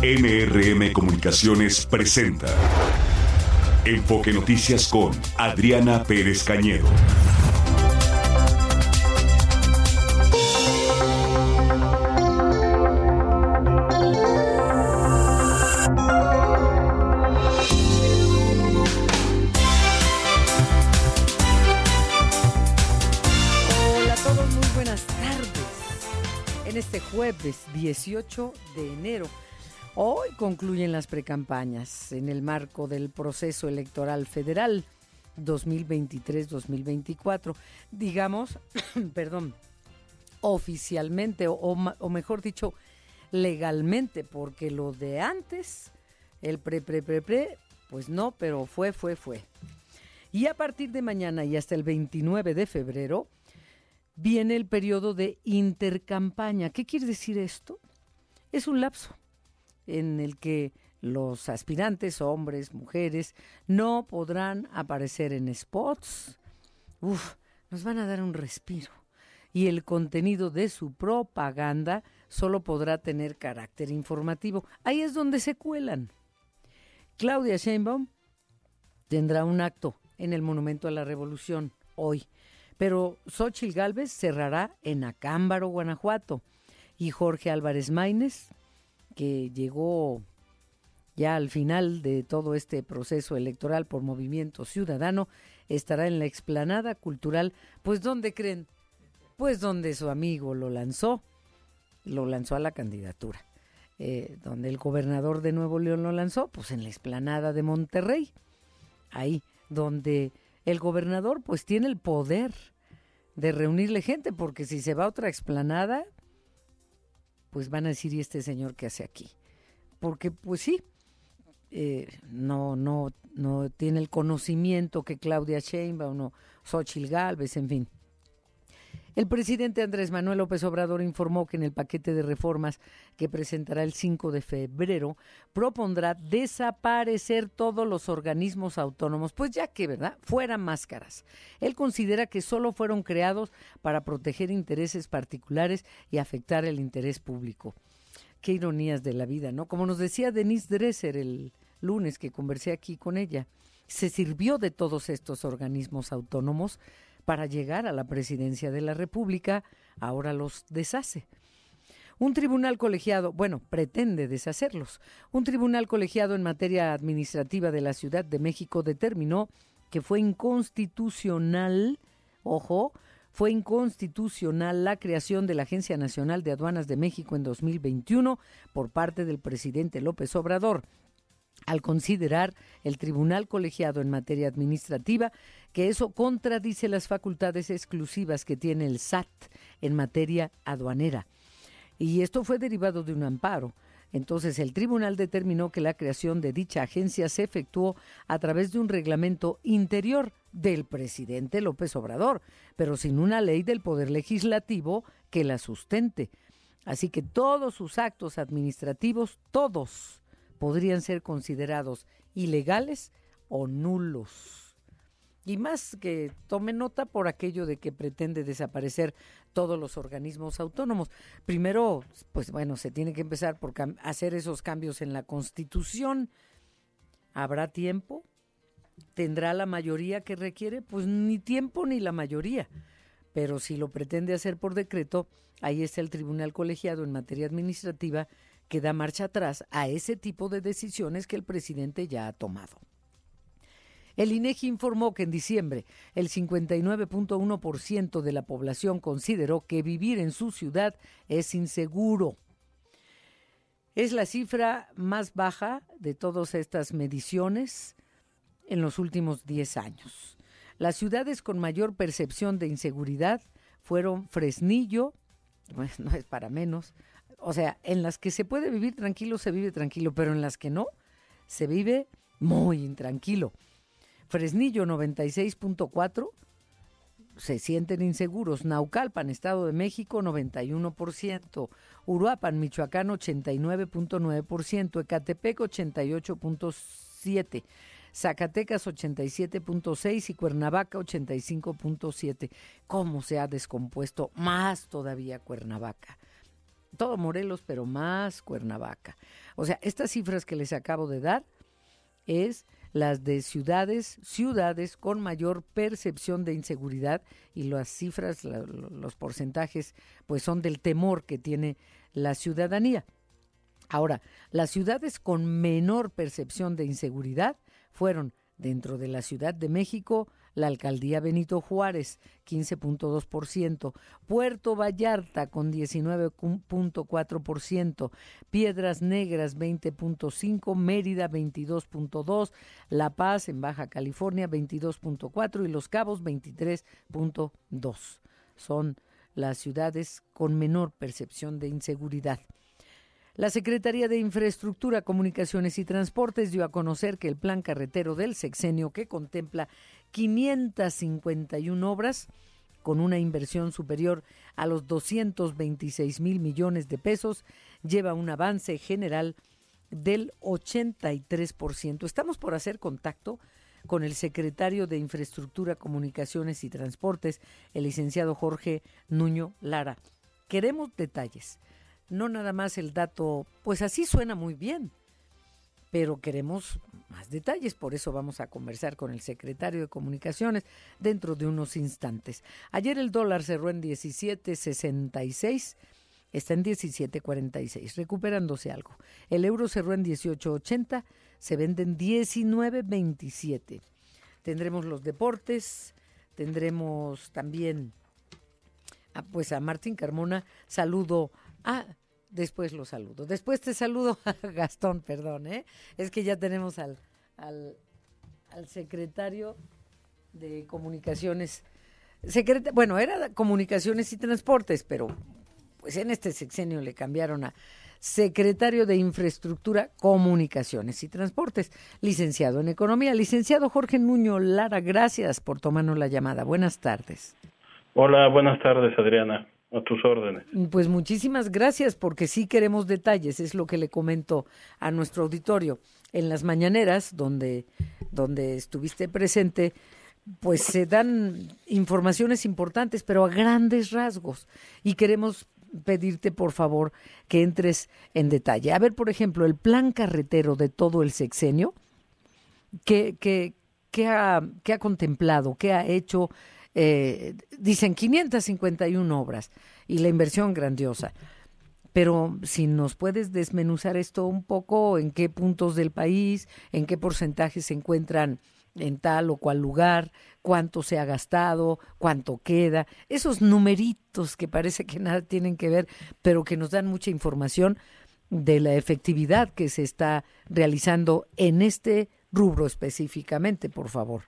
MRM Comunicaciones presenta Enfoque Noticias con Adriana Pérez Cañedo. Este jueves 18 de enero, hoy concluyen las precampañas en el marco del proceso electoral federal 2023-2024. Digamos, perdón, oficialmente o, mejor dicho, legalmente, porque lo de antes, el pre, pre, pre, pre, pues no, pero fue, fue, fue. Y a partir de mañana y hasta el 29 de febrero, viene el periodo de intercampaña. ¿Qué quiere decir esto? Es un lapso en el que los aspirantes, hombres, mujeres, no podrán aparecer en spots. Uf, nos van a dar un respiro. Y el contenido de su propaganda solo podrá tener carácter informativo. Ahí es donde se cuelan. Claudia Sheinbaum tendrá un acto en el Monumento a la Revolución hoy. Pero Xochitl Gálvez cerrará en Acámbaro, Guanajuato. Y Jorge Álvarez Maínez, que llegó ya al final de todo este proceso electoral por Movimiento Ciudadano, estará en la explanada cultural. Pues, ¿dónde creen? Pues donde su amigo lo lanzó, lo lanzó a la candidatura. Eh, donde el gobernador de Nuevo León lo lanzó, pues en la explanada de Monterrey. Ahí, donde el gobernador pues tiene el poder de reunirle gente, porque si se va a otra explanada, pues van a decir, ¿y este señor qué hace aquí? Porque pues sí, eh, no, no, no tiene el conocimiento que Claudia Sheinbaum o Xochitl Gálvez, en fin. El presidente Andrés Manuel López Obrador informó que en el paquete de reformas que presentará el 5 de febrero propondrá desaparecer todos los organismos autónomos, pues ya que, ¿verdad?, fueran máscaras. Él considera que solo fueron creados para proteger intereses particulares y afectar el interés público. Qué ironías de la vida, ¿no? Como nos decía Denise Dresser el lunes que conversé aquí con ella, se sirvió de todos estos organismos autónomos para llegar a la presidencia de la República, ahora los deshace. Un tribunal colegiado, bueno, pretende deshacerlos. Un tribunal colegiado en materia administrativa de la Ciudad de México determinó que fue inconstitucional, ojo, fue inconstitucional la creación de la Agencia Nacional de Aduanas de México en 2021 por parte del presidente López Obrador al considerar el Tribunal Colegiado en materia administrativa que eso contradice las facultades exclusivas que tiene el SAT en materia aduanera. Y esto fue derivado de un amparo. Entonces, el tribunal determinó que la creación de dicha agencia se efectuó a través de un reglamento interior del presidente López Obrador, pero sin una ley del Poder Legislativo que la sustente. Así que todos sus actos administrativos, todos, podrían ser considerados ilegales o nulos. Y más que tome nota por aquello de que pretende desaparecer todos los organismos autónomos. Primero, pues bueno, se tiene que empezar por hacer esos cambios en la Constitución. ¿Habrá tiempo? ¿Tendrá la mayoría que requiere? Pues ni tiempo ni la mayoría. Pero si lo pretende hacer por decreto, ahí está el Tribunal Colegiado en materia administrativa que da marcha atrás a ese tipo de decisiones que el presidente ya ha tomado. El INEGI informó que en diciembre el 59.1% de la población consideró que vivir en su ciudad es inseguro. Es la cifra más baja de todas estas mediciones en los últimos 10 años. Las ciudades con mayor percepción de inseguridad fueron Fresnillo, pues no es para menos, o sea, en las que se puede vivir tranquilo, se vive tranquilo, pero en las que no, se vive muy intranquilo. Fresnillo 96.4 se sienten inseguros. Naucalpan, Estado de México, 91%. Uruapan, Michoacán, 89.9%. Ecatepec, 88.7%. Zacatecas 87.6 y Cuernavaca 85.7. ¿Cómo se ha descompuesto más todavía Cuernavaca? Todo Morelos, pero más Cuernavaca. O sea, estas cifras que les acabo de dar es las de ciudades, ciudades con mayor percepción de inseguridad y las cifras, los porcentajes, pues son del temor que tiene la ciudadanía. Ahora, las ciudades con menor percepción de inseguridad fueron dentro de la Ciudad de México, la alcaldía Benito Juárez, 15.2%, Puerto Vallarta con 19.4%, Piedras Negras 20.5%, Mérida 22.2%, La Paz en Baja California 22.4% y Los Cabos 23.2%. Son las ciudades con menor percepción de inseguridad. La Secretaría de Infraestructura, Comunicaciones y Transportes dio a conocer que el plan carretero del sexenio, que contempla 551 obras, con una inversión superior a los 226 mil millones de pesos, lleva un avance general del 83%. Estamos por hacer contacto con el secretario de Infraestructura, Comunicaciones y Transportes, el licenciado Jorge Nuño Lara. Queremos detalles no nada más el dato, pues así suena muy bien, pero queremos más detalles, por eso vamos a conversar con el secretario de Comunicaciones dentro de unos instantes. Ayer el dólar cerró en 17.66, está en 17.46, recuperándose algo. El euro cerró en 18.80, se venden 19.27. Tendremos los deportes, tendremos también pues a Martín Carmona, saludo Ah, después lo saludo. Después te saludo, Gastón, perdón, ¿eh? Es que ya tenemos al, al, secretario de Comunicaciones. bueno, era Comunicaciones y Transportes, pero pues en este sexenio le cambiaron a secretario de Infraestructura, Comunicaciones y Transportes, licenciado en Economía. Licenciado Jorge Nuño Lara, gracias por tomarnos la llamada. Buenas tardes. Hola, buenas tardes, Adriana. A tus órdenes. Pues muchísimas gracias, porque sí queremos detalles, es lo que le comento a nuestro auditorio. En las mañaneras, donde, donde estuviste presente, pues se dan informaciones importantes, pero a grandes rasgos. Y queremos pedirte, por favor, que entres en detalle. A ver, por ejemplo, el plan carretero de todo el sexenio, ¿qué, qué, qué, ha, qué ha contemplado? ¿Qué ha hecho? Eh, dicen 551 obras y la inversión grandiosa. Pero si nos puedes desmenuzar esto un poco, en qué puntos del país, en qué porcentaje se encuentran en tal o cual lugar, cuánto se ha gastado, cuánto queda, esos numeritos que parece que nada tienen que ver, pero que nos dan mucha información de la efectividad que se está realizando en este rubro específicamente, por favor.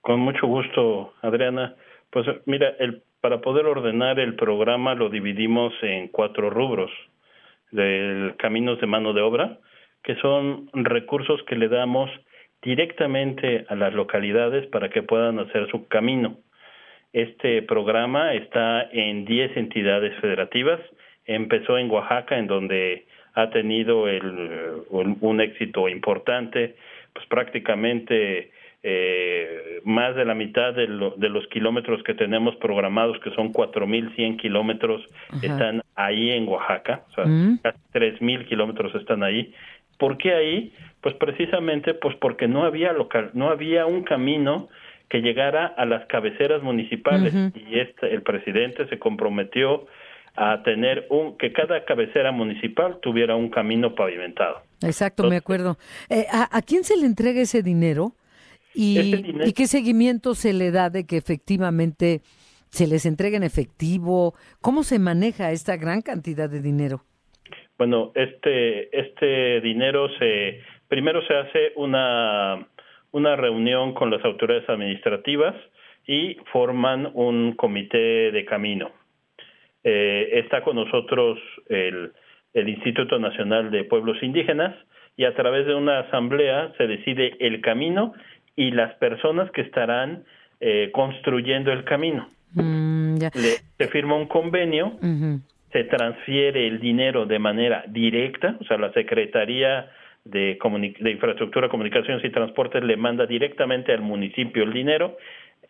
Con mucho gusto, Adriana. Pues mira, el, para poder ordenar el programa lo dividimos en cuatro rubros del caminos de mano de obra, que son recursos que le damos directamente a las localidades para que puedan hacer su camino. Este programa está en 10 entidades federativas. Empezó en Oaxaca, en donde ha tenido el, un éxito importante, pues prácticamente eh, más de la mitad de, los kilómetros que tenemos programados, que son 4.100 kilómetros, están ahí en Oaxaca, o sea, mm. casi 3.000 kilómetros están ahí. ¿Por qué ahí? Pues precisamente pues porque no había local, no había un camino que llegara a las cabeceras municipales y este, el presidente se comprometió a tener un que cada cabecera municipal tuviera un camino pavimentado. Exacto, me acuerdo. Eh, ¿a, ¿a, quién se le entrega ese dinero? ¿Y, qué seguimiento se le da de que efectivamente se les entregue en efectivo? ¿Cómo se maneja esta gran cantidad de dinero? Bueno, este, este dinero se, primero se hace una, una reunión con las autoridades administrativas y forman un comité de camino. Eh, está con nosotros el, el Instituto Nacional de Pueblos Indígenas y a través de una asamblea se decide el camino y las personas que estarán eh, construyendo el camino. Mm, se firma un convenio, se transfiere el dinero de manera directa, o sea, la Secretaría de, de Infraestructura, Comunicaciones y Transportes le manda directamente al municipio el dinero,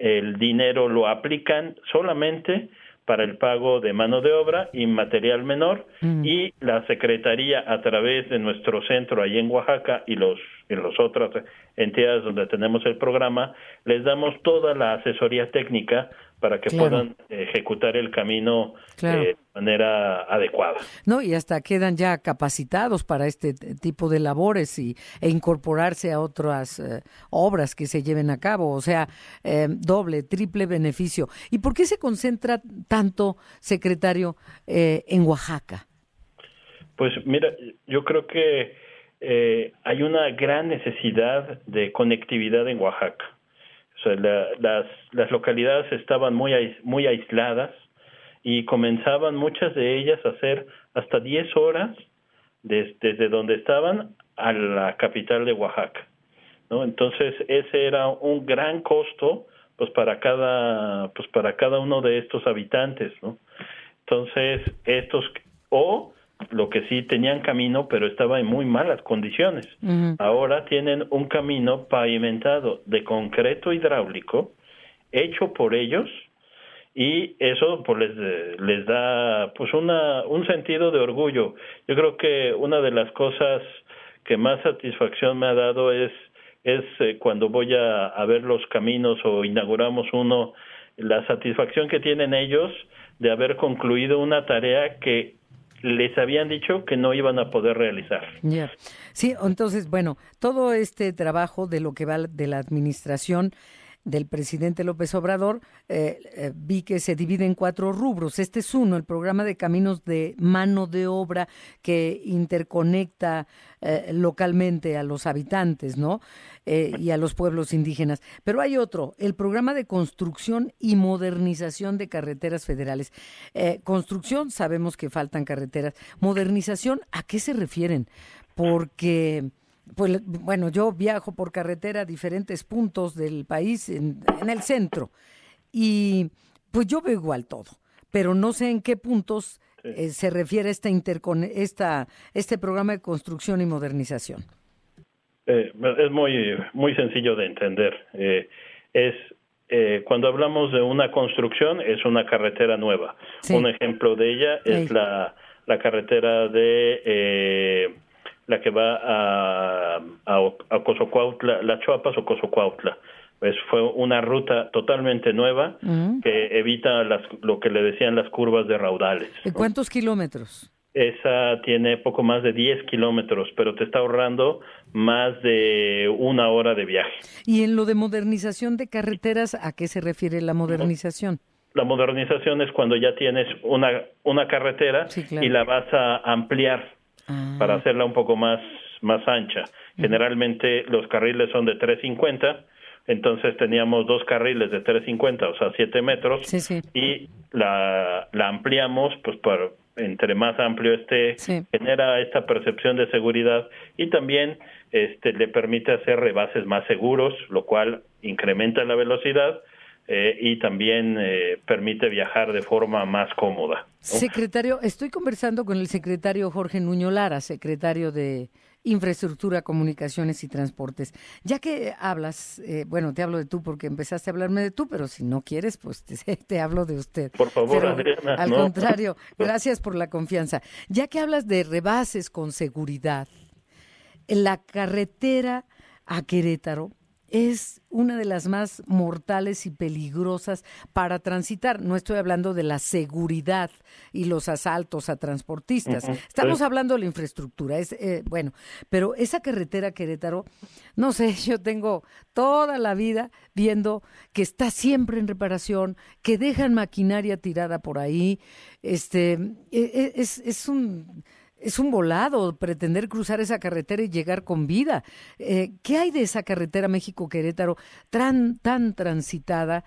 el dinero lo aplican solamente para el pago de mano de obra y material menor y la Secretaría a través de nuestro centro ahí en Oaxaca y los en las otras entidades donde tenemos el programa, les damos toda la asesoría técnica para que puedan ejecutar el camino eh, de manera adecuada. No, y hasta quedan ya capacitados para este tipo de labores y, e incorporarse a otras eh, obras que se lleven a cabo, o sea, eh, doble, triple beneficio. ¿Y por qué se concentra tanto, secretario, en Oaxaca? Pues mira, yo creo que hay una gran necesidad de conectividad en Oaxaca o sea, las, las localidades estaban muy, muy aisladas y comenzaban muchas de ellas a hacer hasta 10 horas desde donde estaban a la capital de Oaxaca. ¿no? Entonces, ese era un gran costo pues para cada pues para cada uno de estos habitantes, ¿no? Entonces, estos lo que sí tenían camino, pero estaba en muy malas condiciones. Ahora tienen un camino pavimentado de concreto hidráulico, hecho por ellos, y eso pues les, les da pues una, un sentido de orgullo. Yo creo que una de las cosas que más satisfacción me ha dado es, es eh, cuando voy a, a ver los caminos o inauguramos uno, la satisfacción que tienen ellos de haber concluido una tarea que les habían dicho que no iban a poder realizar. Sí, entonces, bueno, todo este trabajo de lo que va de la administración del presidente López Obrador, eh, eh, vi que se divide en cuatro rubros. Este es uno, el programa de caminos de mano de obra que interconecta eh, localmente a los habitantes, ¿no? y a los pueblos indígenas. Pero hay otro, el programa de construcción y modernización de carreteras federales. construcción, sabemos que faltan carreteras. Modernización, ¿a qué se refieren? Porque pues bueno, yo viajo por carretera a diferentes puntos del país en, el centro y pues yo veo igual todo, pero no sé en qué puntos eh, se refiere esta, esta este programa de construcción y modernización. Eh, es muy muy sencillo de entender. Eh, es cuando hablamos de una construcción es una carretera nueva. Un ejemplo de ella es la, la carretera de la que va a, a, a la Chuapas o Cozocuautla. Pues fue una ruta totalmente nueva mm. que evita las, lo que le decían las curvas de raudales. ¿Y cuántos kilómetros? Esa tiene poco más de 10 kilómetros, pero te está ahorrando más de una hora de viaje. ¿Y en lo de modernización de carreteras, a qué se refiere la modernización? La modernización es cuando ya tienes una, una carretera y la vas a ampliar para ah. hacerla un poco más, más ancha. Generalmente los carriles son de 350, entonces teníamos dos carriles de 350, o sea, 7 metros, y la, la ampliamos, pues para, entre más amplio esté, genera esta percepción de seguridad y también este, le permite hacer rebases más seguros, lo cual incrementa la velocidad eh, y también eh, permite viajar de forma más cómoda. Secretario, estoy conversando con el secretario Jorge Nuño Lara, secretario de Infraestructura, Comunicaciones y Transportes. Ya que hablas, eh, bueno, te hablo de tú porque empezaste a hablarme de tú, pero si no quieres, pues te, hablo de usted. Por favor, Adriana. Al contrario, gracias por la confianza. Ya que hablas de rebases con seguridad, la carretera a Querétaro es una de las más mortales y peligrosas para transitar. No estoy hablando de la seguridad y los asaltos a transportistas. Estamos hablando de la infraestructura. Es eh, bueno, pero esa carretera Querétaro, no sé, yo tengo toda la vida viendo que está siempre en reparación, que dejan maquinaria tirada por ahí. Este e, e, es, es un es un volado pretender cruzar esa carretera y llegar con vida. Eh, ¿Qué hay de esa carretera México-Querétaro tan, tan transitada,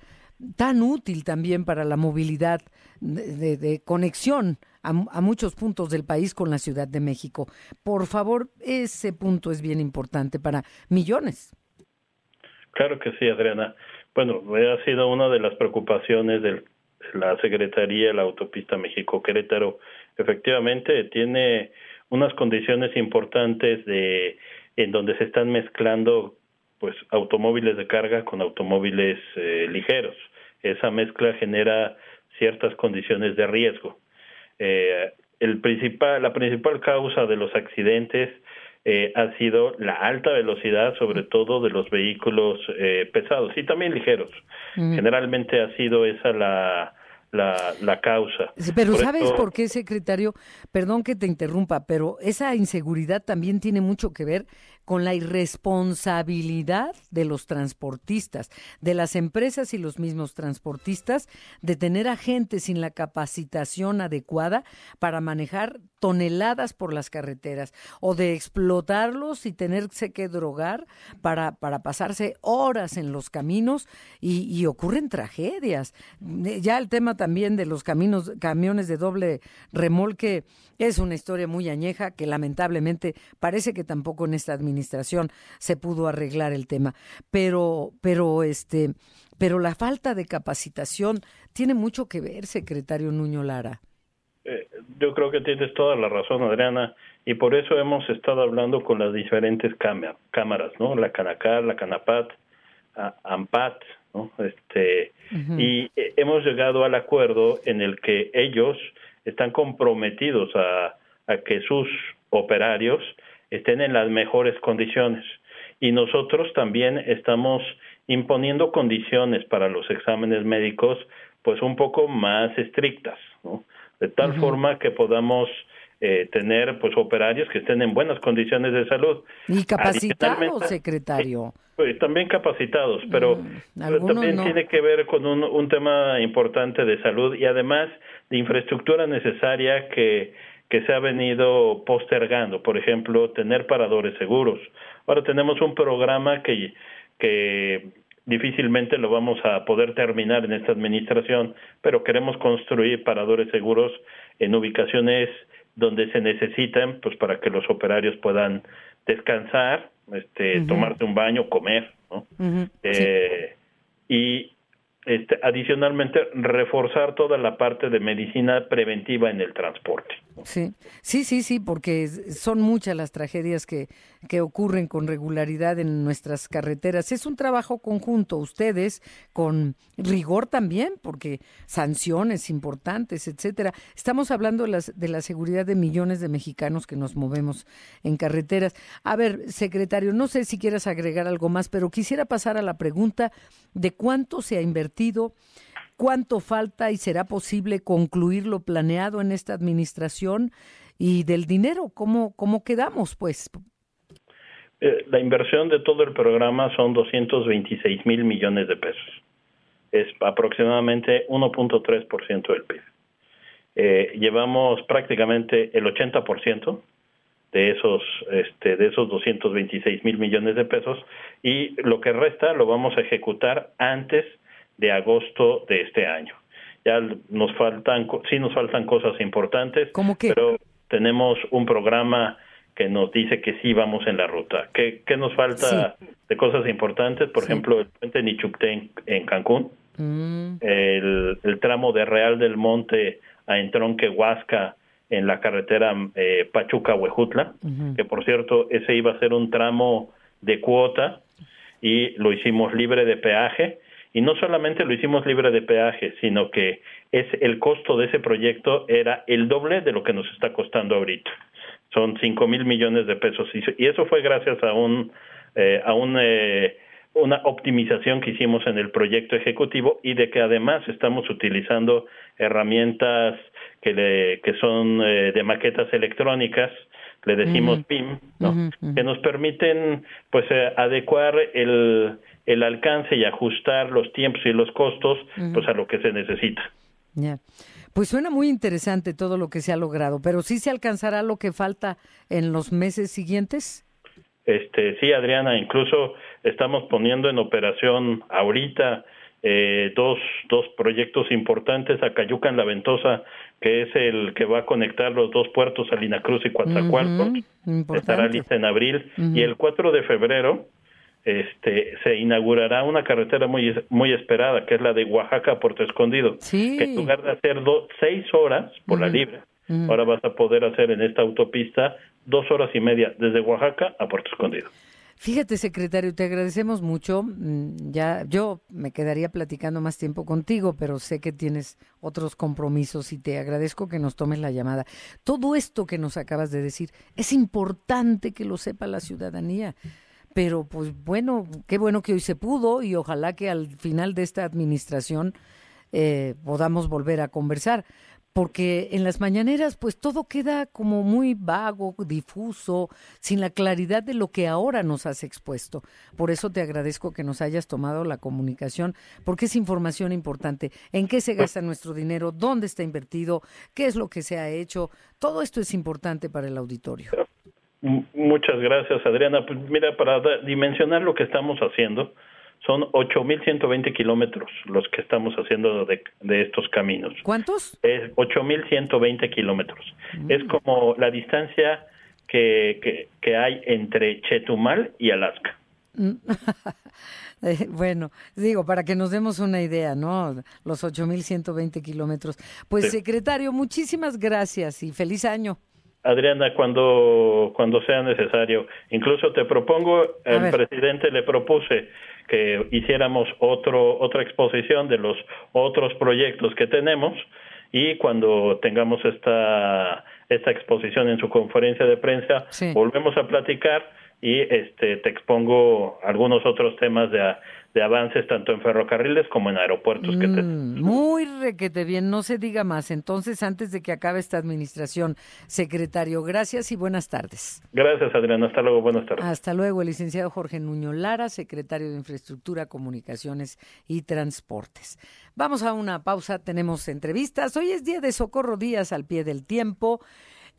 tan útil también para la movilidad de, conexión a, a, muchos puntos del país con la Ciudad de México? Por favor, ese punto es bien importante para millones. Claro que sí, Adriana. Bueno, ha sido una de las preocupaciones de la Secretaría de la Autopista México-Querétaro efectivamente tiene unas condiciones importantes de en donde se están mezclando pues automóviles de carga con automóviles eh, ligeros. Esa mezcla genera ciertas condiciones de riesgo. Eh, el principal, la principal causa de los accidentes eh, ha sido la alta velocidad, sobre todo de los vehículos eh, pesados y también ligeros. Generalmente ha sido esa la, la, la causa. Pero ¿sabes por qué, secretario? Perdón que te interrumpa, pero esa inseguridad también tiene mucho que ver con la irresponsabilidad de los transportistas, de las empresas y los mismos transportistas, de tener a gente sin la capacitación adecuada para manejar toneladas por las carreteras o de explotarlos y tenerse que drogar para, para pasarse horas en los caminos y, y ocurren tragedias. Ya el tema también de los caminos, camiones de doble remolque es una historia muy añeja que lamentablemente parece que tampoco en esta administración se pudo arreglar el tema. Pero, pero este, pero la falta de capacitación tiene mucho que ver, secretario Nuño Lara. Eh, yo creo que tienes toda la razón, Adriana, y por eso hemos estado hablando con las diferentes cámaras, ¿no? La Canacar, la Canapat, AMPAT, ¿no? Este, y eh, hemos llegado al acuerdo en el que ellos están comprometidos a, que sus operarios estén en las mejores condiciones. Y nosotros también estamos imponiendo condiciones para los exámenes médicos pues un poco más estrictas, ¿no? de tal forma que podamos eh, tener pues operarios que estén en buenas condiciones de salud. Y capacitados, secretario. Pues, también capacitados, pero, mm, también tiene que ver con un, un tema importante de salud y además de infraestructura necesaria que, que se ha venido postergando. Por ejemplo, tener paradores seguros. Ahora tenemos un programa que, que difícilmente lo vamos a poder terminar en esta administración, pero queremos construir paradores seguros en ubicaciones donde se necesitan, pues para que los operarios puedan descansar este, tomarte un baño, comer, ¿no? eh, Y este, adicionalmente reforzar toda la parte de medicina preventiva en el transporte. Sí, sí, sí, sí, porque son muchas las tragedias que, que ocurren con regularidad en nuestras carreteras. Es un trabajo conjunto, ustedes con rigor también, porque sanciones importantes, etcétera. Estamos hablando de, las, de la seguridad de millones de mexicanos que nos movemos en carreteras. A ver, secretario, no sé si quieras agregar algo más, pero quisiera pasar a la pregunta de cuánto se ha invertido cuánto falta y será posible concluir lo planeado en esta administración y del dinero, cómo, cómo quedamos, pues. Eh, la inversión de todo el programa son 226 mil millones de pesos. Es aproximadamente 1.3% del PIB. Eh, llevamos prácticamente el 80% de esos este, de esos 226 mil millones de pesos y lo que resta lo vamos a ejecutar antes de agosto de este año. Ya nos faltan, sí nos faltan cosas importantes, pero tenemos un programa que nos dice que sí vamos en la ruta. ¿Qué, qué nos falta de cosas importantes? Por ejemplo, el puente Nichucté en, Cancún, mm. el, el, tramo de Real del Monte a Entronque Huasca en la carretera eh, Pachuca-Huejutla, que por cierto, ese iba a ser un tramo de cuota y lo hicimos libre de peaje y no solamente lo hicimos libre de peaje, sino que es el costo de ese proyecto era el doble de lo que nos está costando ahorita. Son cinco mil millones de pesos. Y eso fue gracias a un eh, a un eh, una optimización que hicimos en el proyecto ejecutivo y de que además estamos utilizando herramientas que, le, que son eh, de maquetas electrónicas, le decimos PIM, ¿no? que nos permiten pues eh, adecuar el, el alcance y ajustar los tiempos y los costos pues a lo que se necesita. Pues suena muy interesante todo lo que se ha logrado, pero sí se alcanzará lo que falta en los meses siguientes. Este, sí, Adriana, incluso estamos poniendo en operación ahorita eh, dos, dos proyectos importantes, Acayuca en la Ventosa, que es el que va a conectar los dos puertos, Salina Cruz y Coatzacoalcos, estará lista en abril, y el 4 de febrero este, se inaugurará una carretera muy, muy esperada, que es la de Oaxaca a Puerto Escondido, que en lugar de hacer seis horas por la libre, ahora vas a poder hacer en esta autopista dos horas y media desde Oaxaca a Puerto Escondido. Fíjate, secretario, te agradecemos mucho. Mm, ya yo me quedaría platicando más tiempo contigo, pero sé que tienes otros compromisos y te agradezco que nos tomes la llamada. Todo esto que nos acabas de decir es importante que lo sepa la ciudadanía. Pero pues bueno, qué bueno que hoy se pudo y ojalá que al final de esta administración eh, podamos volver a conversar porque en las mañaneras pues todo queda como muy vago, difuso, sin la claridad de lo que ahora nos has expuesto. Por eso te agradezco que nos hayas tomado la comunicación, porque es información importante. ¿En qué se gasta nuestro dinero? ¿Dónde está invertido? ¿Qué es lo que se ha hecho? Todo esto es importante para el auditorio. Muchas gracias, Adriana. Pues mira, para dimensionar lo que estamos haciendo, son 8.120 kilómetros los que estamos haciendo de, estos caminos. ¿Cuántos? Es 8.120 kilómetros. Mm. Es como la distancia que, que, hay entre Chetumal y Alaska. Mm. Eh, bueno, digo, para que nos demos una idea, ¿no? Los 8.120 kilómetros. Pues, secretario, muchísimas gracias y feliz año. Adriana, cuando, cuando sea necesario. Incluso te propongo, el presidente le propuse que hiciéramos otro, otra exposición de los otros proyectos que tenemos y cuando tengamos esta, esta exposición en su conferencia de prensa, volvemos a platicar y este, te expongo algunos otros temas de, de avances tanto en ferrocarriles como en aeropuertos que mm, Muy requete bien, no se diga más. Entonces, antes de que acabe esta administración, secretario, gracias y buenas tardes. Gracias, Adriana. Hasta luego, buenas tardes. Hasta luego, el licenciado Jorge Nuño Lara, secretario de Infraestructura, Comunicaciones y Transportes. Vamos a una pausa, tenemos entrevistas. Hoy es día de Socorro Díaz al pie del tiempo.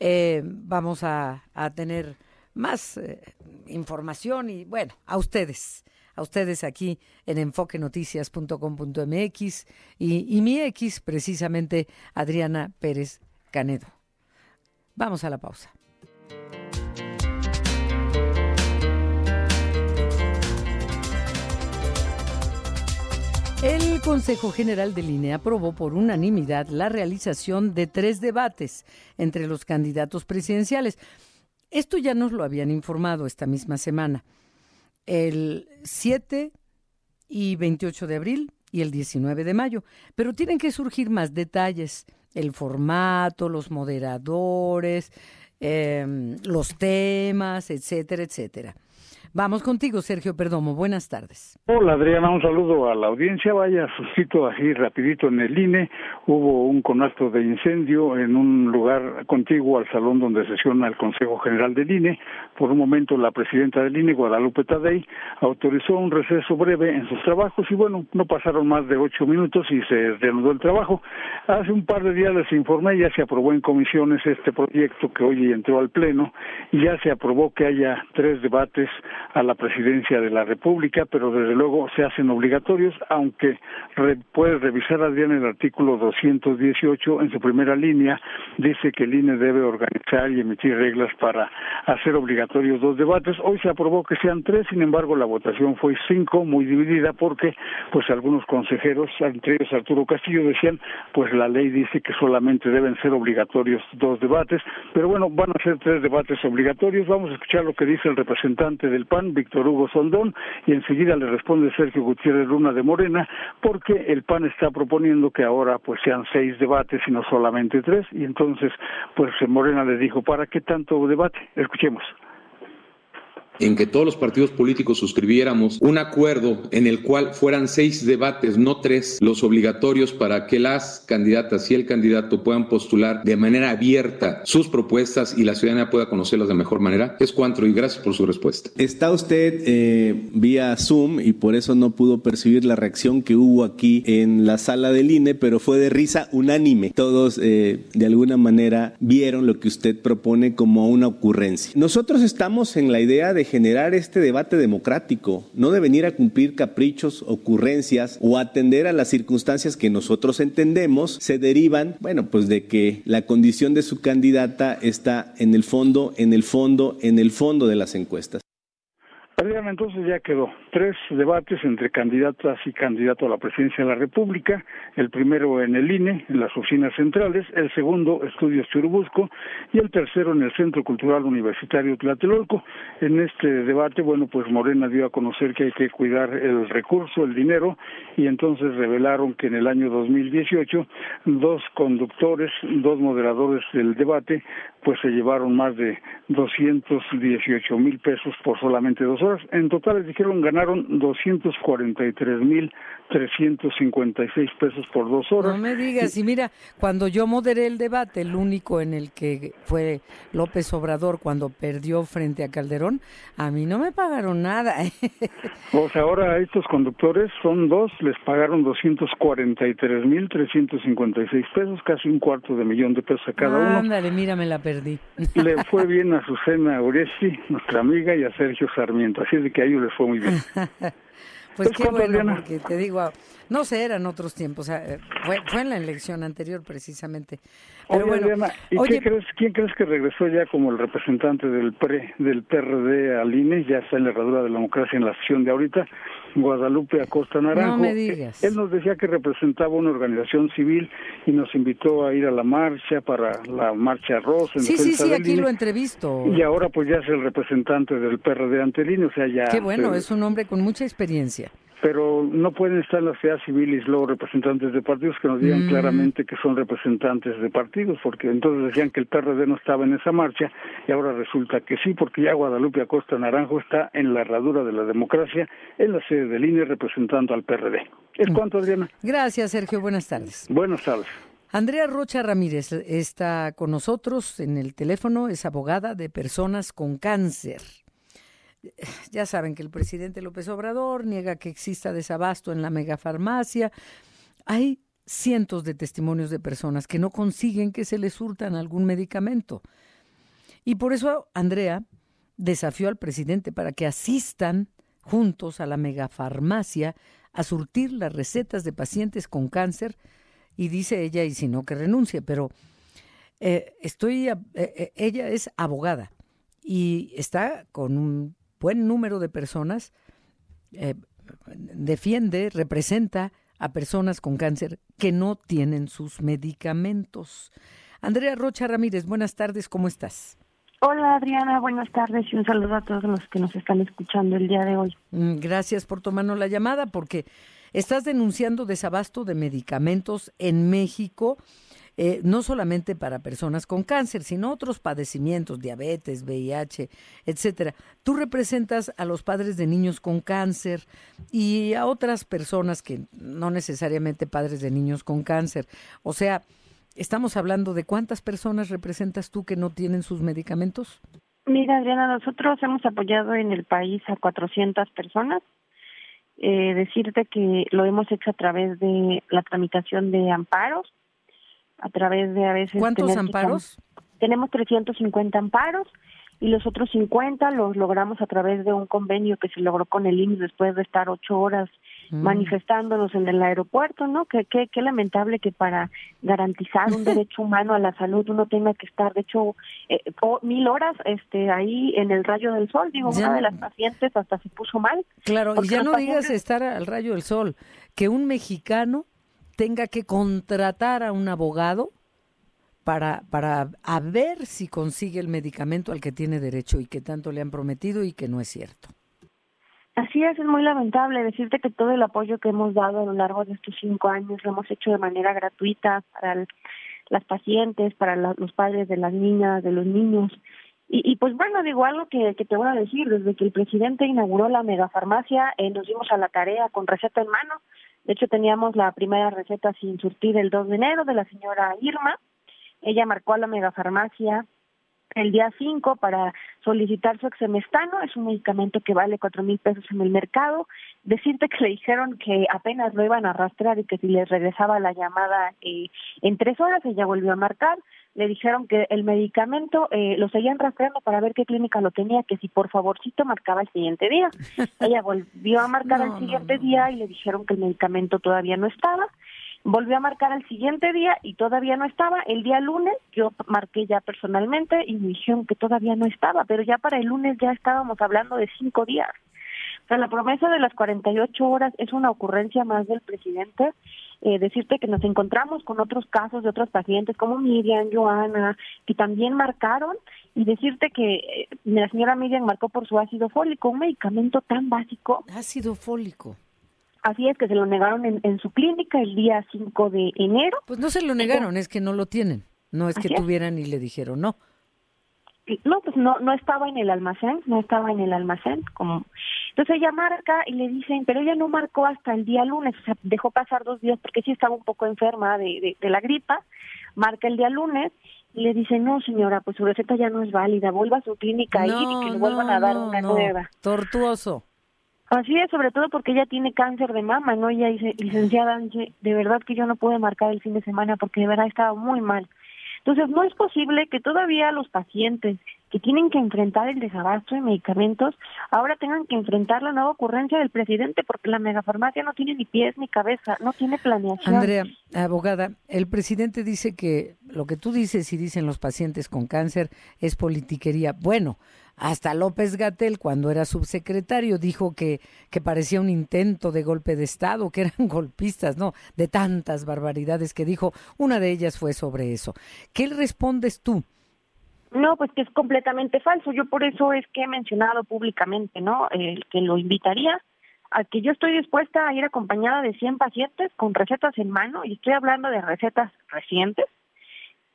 Eh, vamos a, tener más eh, información y, bueno, a ustedes a ustedes aquí en enfoquenoticias.com.mx y, y mi X, precisamente Adriana Pérez Canedo. Vamos a la pausa. El Consejo General del INE aprobó por unanimidad la realización de tres debates entre los candidatos presidenciales. Esto ya nos lo habían informado esta misma semana el 7 y 28 de abril y el 19 de mayo. Pero tienen que surgir más detalles, el formato, los moderadores, em, los temas, etcétera, etcétera. Vamos contigo, Sergio Perdomo. Buenas tardes. Hola, Adriana. Un saludo a la audiencia. Vaya, suscito así rapidito en el INE. Hubo un conato de incendio en un lugar contiguo al salón donde sesiona el Consejo General del INE. Por un momento, la presidenta del INE, Guadalupe Tadei, autorizó un receso breve en sus trabajos y, bueno, no pasaron más de ocho minutos y se reanudó el trabajo. Hace un par de días les informé, ya se aprobó en comisiones este proyecto que hoy entró al Pleno y ya se aprobó que haya tres debates a la presidencia de la República, pero desde luego se hacen obligatorios, aunque re, puede revisar Adrián el artículo 218 en su primera línea, dice que el INE debe organizar y emitir reglas para hacer obligatorios dos debates. Hoy se aprobó que sean tres, sin embargo la votación fue cinco, muy dividida, porque pues algunos consejeros, entre ellos Arturo Castillo, decían pues la ley dice que solamente deben ser obligatorios dos debates, pero bueno, van a ser tres debates obligatorios. Vamos a escuchar lo que dice el representante del Víctor Hugo Sondón, y enseguida le responde Sergio Gutiérrez Luna de Morena, porque el PAN está proponiendo que ahora pues sean seis debates y no solamente tres, y entonces pues Morena le dijo, ¿para qué tanto debate? Escuchemos en que todos los partidos políticos suscribiéramos un acuerdo en el cual fueran seis debates, no tres, los obligatorios para que las candidatas y el candidato puedan postular de manera abierta sus propuestas y la ciudadanía pueda conocerlas de mejor manera. Es cuatro y gracias por su respuesta. Está usted eh, vía Zoom y por eso no pudo percibir la reacción que hubo aquí en la sala del INE, pero fue de risa unánime. Todos eh, de alguna manera vieron lo que usted propone como una ocurrencia. Nosotros estamos en la idea de generar este debate democrático, no de venir a cumplir caprichos, ocurrencias o atender a las circunstancias que nosotros entendemos se derivan, bueno, pues de que la condición de su candidata está en el fondo, en el fondo, en el fondo de las encuestas. Adriana, entonces ya quedó. Tres debates entre candidatas y candidato a la presidencia de la República. El primero en el INE, en las oficinas centrales. El segundo, Estudios Churubusco. Y el tercero en el Centro Cultural Universitario Tlatelolco. En este debate, bueno, pues Morena dio a conocer que hay que cuidar el recurso, el dinero. Y entonces revelaron que en el año 2018, dos conductores, dos moderadores del debate, pues se llevaron más de 218 mil pesos por solamente dos en total, les dijeron, ganaron 243.356 pesos por dos horas. No me digas, y mira, cuando yo moderé el debate, el único en el que fue López Obrador cuando perdió frente a Calderón, a mí no me pagaron nada. o sea, ahora estos conductores son dos, les pagaron 243.356 pesos, casi un cuarto de millón de pesos a cada uno. Ándale, mira, me la perdí. Le fue bien a Susana Uresti, nuestra amiga, y a Sergio Sarmiento así de que a ellos les fue muy bien. pues qué bueno, porque te digo, no sé, eran otros tiempos, fue, fue en la elección anterior precisamente. Pero bueno, ¿y qué crees, quién crees que regresó ya como el representante del PRE, del PRD al INE? Ya está en la herradura de la democracia en la sesión de ahorita, Guadalupe Acosta Naranjo. No me digas. Él nos decía que representaba una organización civil y nos invitó a ir a la marcha para la marcha rosa. sí, sí, sí, aquí lo entrevisto. Y ahora pues ya es el representante del PRD ante el INE, o sea, ya... Qué bueno, es un hombre con mucha experiencia pero no pueden estar en la sociedad civil y luego representantes de partidos que nos digan mm. claramente que son representantes de partidos, porque entonces decían que el PRD no estaba en esa marcha y ahora resulta que sí, porque ya Guadalupe Acosta Naranjo está en la herradura de la democracia en la sede del INE representando al PRD. ¿Es cuánto, Adriana? Gracias, Sergio. Buenas tardes. Buenas tardes. Andrea Rocha Ramírez está con nosotros en el teléfono, es abogada de personas con cáncer ya saben que el presidente López Obrador niega que exista desabasto en la megafarmacia. Hay cientos de testimonios de personas que no consiguen que se les surtan algún medicamento. Y por eso Andrea desafió al presidente para que asistan juntos a la megafarmacia a surtir las recetas de pacientes con cáncer y dice ella, y si no, que renuncie, pero eh, estoy, eh, eh, ella es abogada y está con un buen número de personas eh, defiende, representa a personas con cáncer que no tienen sus medicamentos. Andrea Rocha Ramírez, buenas tardes, ¿cómo estás? Hola Adriana, buenas tardes y un saludo a todos los que nos están escuchando el día de hoy. Mm, gracias por tomarnos la llamada porque estás denunciando desabasto de medicamentos en México eh, no solamente para personas con cáncer, sino otros padecimientos, diabetes, VIH, etcétera. Tú representas a los padres de niños con cáncer y a otras personas que no necesariamente padres de niños con cáncer. O sea, estamos hablando de cuántas personas representas tú que no tienen sus medicamentos. Mira, Adriana, nosotros hemos apoyado en el país a 400 personas. Eh, decirte que lo hemos hecho a través de la tramitación de amparos a través de a veces... ¿Cuántos amparos? Tenemos 350 amparos y los otros 50 los logramos a través de un convenio que se logró con el IMSS después de estar ocho horas mm. manifestándonos en el aeropuerto, ¿no? Que qué lamentable que para garantizar un derecho humano a la salud uno tenga que estar, de hecho, eh, mil horas este ahí en el rayo del sol. Digo, una de las pacientes hasta se puso mal. Claro, y ya no digas estar al rayo del sol, que un mexicano tenga que contratar a un abogado para, para a ver si consigue el medicamento al que tiene derecho y que tanto le han prometido y que no es cierto. Así es, es muy lamentable decirte que todo el apoyo que hemos dado a lo largo de estos cinco años lo hemos hecho de manera gratuita para las pacientes, para los padres de las niñas, de los niños. Y, y, pues bueno, digo algo que, que te voy a decir, desde que el presidente inauguró la megafarmacia, eh, nos dimos a la tarea con receta en mano de hecho, teníamos la primera receta sin surtir el 2 de enero de la señora Irma. Ella marcó a la megafarmacia el día 5 para solicitar su exemestano, es un medicamento que vale cuatro mil pesos en el mercado. Decirte que le dijeron que apenas lo iban a arrastrar y que si les regresaba la llamada eh, en tres horas, ella volvió a marcar le dijeron que el medicamento eh, lo seguían rastreando para ver qué clínica lo tenía, que si por favorcito marcaba el siguiente día. Ella volvió a marcar el siguiente día y le dijeron que el medicamento todavía no estaba. volvió a marcar al siguiente día y todavía no estaba. El día lunes yo marqué ya personalmente y me dijeron que todavía no estaba, pero ya para el lunes ya estábamos hablando de cinco días. O sea, la promesa de las 48 horas es una ocurrencia más del presidente. Eh, decirte que nos encontramos con otros casos de otros pacientes como Miriam, Joana, que también marcaron y decirte que eh, la señora Miriam marcó por su ácido fólico, un medicamento tan básico. Ácido fólico. Así es que se lo negaron en, su clínica el día 5 de enero. Pues no se lo negaron, es que no lo tienen. No es que tuvieran y le dijeron no. No, pues no no estaba en el almacén, no estaba en el almacén. como Entonces ella marca y le dicen, pero ella no marcó hasta el día lunes, o sea, dejó pasar dos días porque sí estaba un poco enferma de, de, la gripa. Marca el día lunes y le dice, no señora, pues su receta ya no es válida, vuelva a su clínica y que le vuelvan a dar una nueva. Tortuoso. Así es, sobre todo porque ella tiene cáncer de mama, ¿no? Ella dice, licenciada, de verdad que yo no pude marcar el fin de semana porque de verdad estaba muy mal. Entonces, no es posible que todavía los pacientes que tienen que enfrentar el desabasto de medicamentos ahora tengan que enfrentar la nueva ocurrencia del presidente porque la megafarmacia no tiene ni pies ni cabeza, no tiene planeación. Andrea, abogada, el presidente dice que lo que tú dices y dicen los pacientes con cáncer es politiquería. Bueno, hasta López Gatel, cuando era subsecretario, dijo que, que parecía un intento de golpe de Estado, que eran golpistas, ¿no? De tantas barbaridades que dijo. Una de ellas fue sobre eso. ¿Qué le respondes tú? No, pues que es completamente falso. Yo por eso es que he mencionado públicamente, ¿no? que lo invitaría a que yo estoy dispuesta a ir acompañada de 100 pacientes con recetas en mano, y estoy hablando de recetas recientes,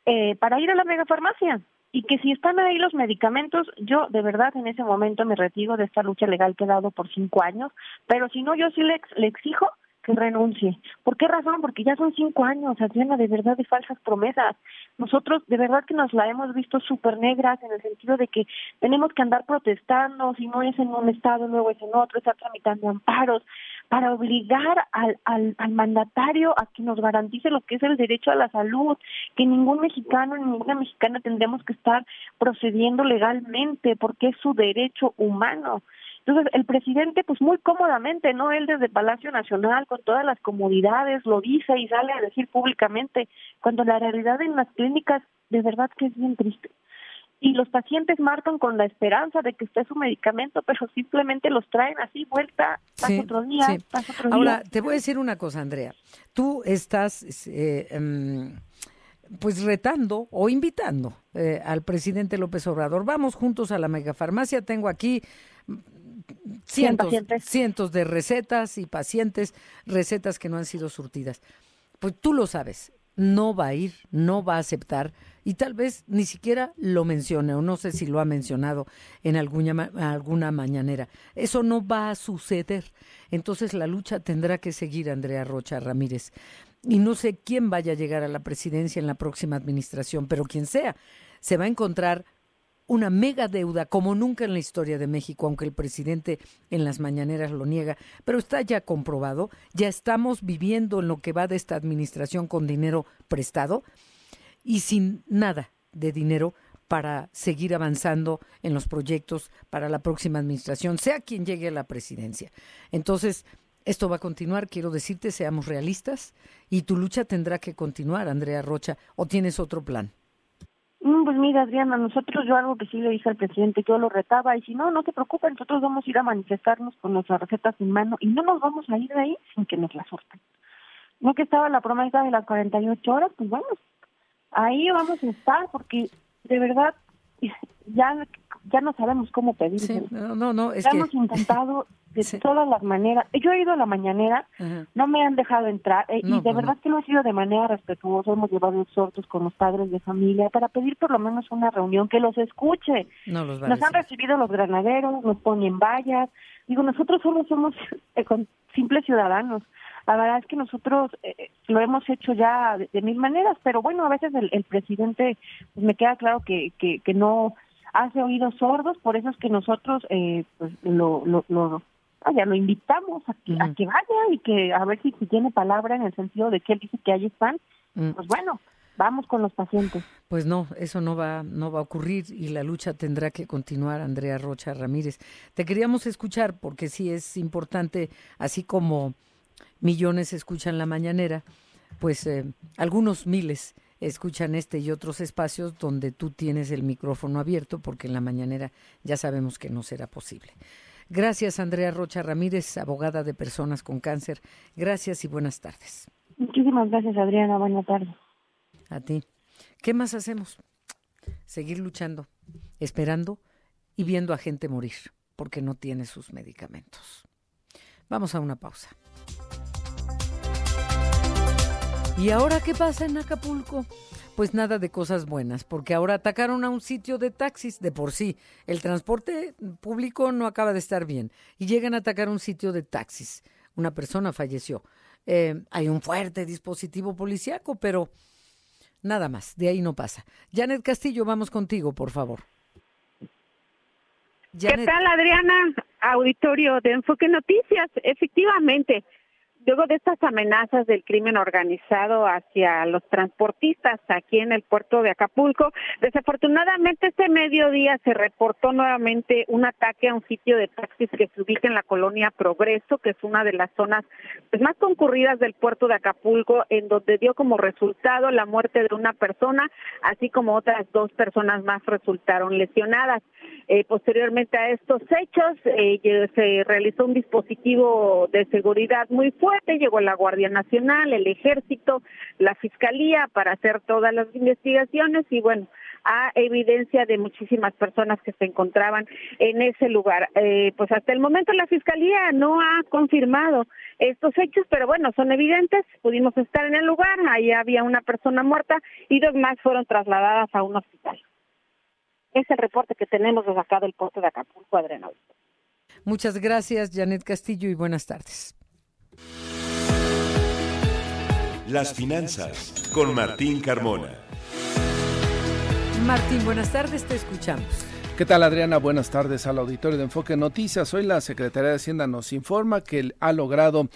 eh, para ir a la megafarmacia y que si están ahí los medicamentos, yo de verdad en ese momento me retiro de esta lucha legal que he dado por cinco años, pero si no, yo sí le, le exijo renuncie. ¿Por qué razón? Porque ya son cinco años, Adriana, de verdad de falsas promesas. Nosotros de verdad que nos la hemos visto súper negras en el sentido de que tenemos que andar protestando, si no es en un estado, luego es en otro, estar tramitando amparos para obligar al, al, al mandatario a que nos garantice lo que es el derecho a la salud, que ningún mexicano ni ninguna mexicana tendremos que estar procediendo legalmente porque es su derecho humano. Entonces, el presidente, pues muy cómodamente, ¿no? Él desde Palacio Nacional, con todas las comodidades, lo dice y sale a decir públicamente, cuando la realidad en las clínicas, de verdad que es bien triste. Y los pacientes marcan con la esperanza de que esté su medicamento, pero simplemente los traen así, vuelta, pasa otro día, pasa otro día. Ahora, te voy a decir una cosa, Andrea. Tú estás... Eh, em, pues retando o invitando eh, al presidente López Obrador. Vamos juntos a la megafarmacia. Tengo aquí cientos, cientos de recetas y pacientes, recetas que no han sido surtidas. Pues tú lo sabes, no va a ir, no va a aceptar y tal vez ni siquiera lo mencione o no sé si lo ha mencionado en alguna, alguna mañanera. Eso no va a suceder. Entonces la lucha tendrá que seguir, Andrea Rocha Ramírez. Y no sé quién vaya a llegar a la presidencia en la próxima administración, pero quien sea, se va a encontrar una mega deuda como nunca en la historia de México, aunque el presidente en las mañaneras lo niega, pero está ya comprobado, ya estamos viviendo en lo que va de esta administración con dinero prestado y sin nada de dinero para seguir avanzando en los proyectos para la próxima administración, sea quien llegue a la presidencia. Entonces, esto va a continuar, quiero decirte, seamos realistas y tu lucha tendrá que continuar, Andrea Rocha, o tienes otro plan. Mm, pues mira, Adriana, nosotros yo algo que sí le dije al presidente, yo lo retaba, y si no, no te preocupes, nosotros vamos a ir a manifestarnos con nuestras recetas en mano y no nos vamos a ir de ahí sin que nos la sorten. No que estaba la promesa de las 48 horas, pues bueno, ahí vamos a estar porque de verdad ya ya no sabemos cómo pedir. no, no, no, es hemos intentado de todas las maneras. Yo he ido a la mañanera, no me han dejado entrar eh, y de verdad que lo he sido de manera respetuosa. Hemos llevado exhortos con los padres de familia para pedir por lo menos una reunión que los escuche. nos han recibido los granaderos, nos ponen vallas. Digo, nosotros solo somos eh, simples ciudadanos. La verdad es que nosotros eh, lo hemos hecho ya de, mil maneras, pero bueno, a veces el, presidente, pues me queda claro que, que, que no hace oídos sordos, por eso es que nosotros eh, pues lo, lo, lo, vaya, lo invitamos a que, a que vaya y que a ver si, tiene palabra en el sentido de que él dice que ahí están, pues bueno, vamos con los pacientes. Pues no, eso no va, no va a ocurrir y la lucha tendrá que continuar, Andrea Rocha Ramírez. Te queríamos escuchar porque sí es importante, así como millones escuchan la mañanera, pues eh, algunos miles escuchan este y otros espacios donde tú tienes el micrófono abierto, porque en la mañanera ya sabemos que no será posible. Gracias, Andrea Rocha Ramírez, abogada de personas con cáncer. Gracias y buenas tardes. Muchísimas gracias, Adriana. Buenas tardes. A ti. ¿Qué más hacemos? Seguir luchando, esperando y viendo a gente morir porque no tiene sus medicamentos. Vamos a una pausa. ¿Y ahora qué pasa en Acapulco? Pues nada de cosas buenas, porque ahora atacaron a un sitio de taxis de por sí. El transporte público no acaba de estar bien y llegan a atacar un sitio de taxis. Una persona falleció. Eh, hay un fuerte dispositivo policíaco, pero nada más, de ahí no pasa. Janet Castillo, vamos contigo, por favor. ¿Qué tal, Adriana? Auditorio de Enfoque Noticias. Efectivamente, luego de estas amenazas del crimen organizado hacia los transportistas aquí en el puerto de Acapulco, desafortunadamente este mediodía se reportó nuevamente un ataque a un sitio de taxis que se ubica en la colonia Progreso, que es una de las zonas pues, más concurridas del puerto de Acapulco, en donde dio como resultado la muerte de una persona, así como otras dos personas más resultaron lesionadas. Eh, posteriormente a estos hechos, eh, se realizó un dispositivo de seguridad muy fuerte, llegó la Guardia Nacional, el Ejército, la Fiscalía para hacer todas las investigaciones y bueno, a evidencia de muchísimas personas que se encontraban en ese lugar. Eh, pues hasta el momento la Fiscalía no ha confirmado estos hechos, pero bueno, son evidentes, pudimos estar en el lugar, ahí había una persona muerta y dos más fueron trasladadas a un hospital. Es el reporte que tenemos desde acá del puerto de Acapulco, Adriana. Muchas gracias, Janet Castillo, y buenas tardes. Las finanzas con Martín Carmona. Martín, buenas tardes, te escuchamos. ¿Qué tal Adriana? Buenas tardes al auditorio de Enfoque Noticias. Hoy la Secretaría de Hacienda nos informa que ha logrado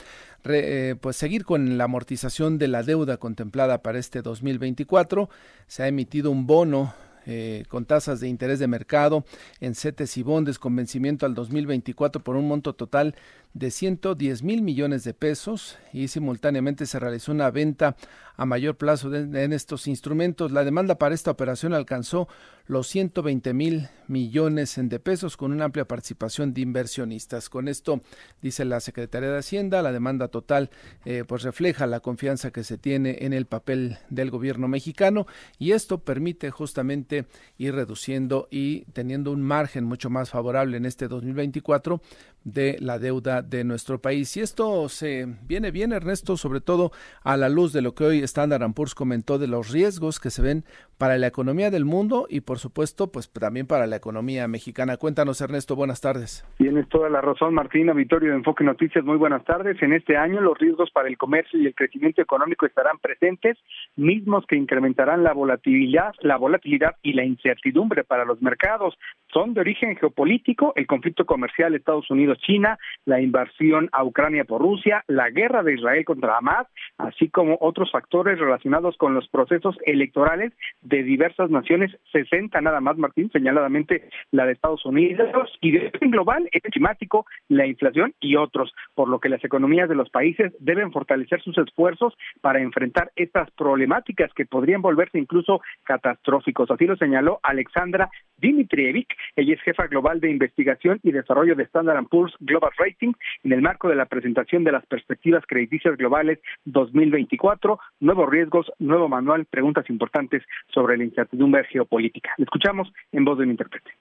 eh, pues seguir con la amortización de la deuda contemplada para este 2024. Se ha emitido un bono eh, con tasas de interés de mercado en CETES y bondes con vencimiento al 2024 por un monto total de 110 mil millones de pesos y simultáneamente se realizó una venta a mayor plazo en estos instrumentos. La demanda para esta operación alcanzó los 120 mil millones de pesos con una amplia participación de inversionistas. Con esto, dice la Secretaría de Hacienda, la demanda total eh, pues refleja la confianza que se tiene en el papel del gobierno mexicano y esto permite justamente ir reduciendo y teniendo un margen mucho más favorable en este 2024 de la deuda de nuestro país. Y esto se viene bien, Ernesto, sobre todo a la luz de lo que hoy Standard Poor's comentó de los riesgos que se ven para la economía del mundo y por supuesto pues también para la economía mexicana. Cuéntanos Ernesto, buenas tardes. Tienes toda la razón Martín, auditorio de Enfoque Noticias, muy buenas tardes. En este año los riesgos para el comercio y el crecimiento económico estarán presentes, mismos que incrementarán la volatilidad, la volatilidad y la incertidumbre para los mercados. Son de origen geopolítico, el conflicto comercial Estados Unidos-China, la invasión a Ucrania por Rusia, la guerra de Israel contra Hamas, así como otros factores relacionados con los procesos electorales de diversas naciones, 60 nada más, Martín, señaladamente la de Estados Unidos, y de orden global, el climático, la inflación y otros, por lo que las economías de los países deben fortalecer sus esfuerzos para enfrentar estas problemáticas que podrían volverse incluso catastróficos. Así lo señaló Alexandra Dimitrievich, ella es jefa global de investigación y desarrollo de Standard Poor's Global Rating en el marco de la presentación de las perspectivas crediticias globales 2024, nuevos riesgos, nuevo manual, preguntas importantes sobre la incertidumbre geopolítica. escuchamos en voz de un intérprete.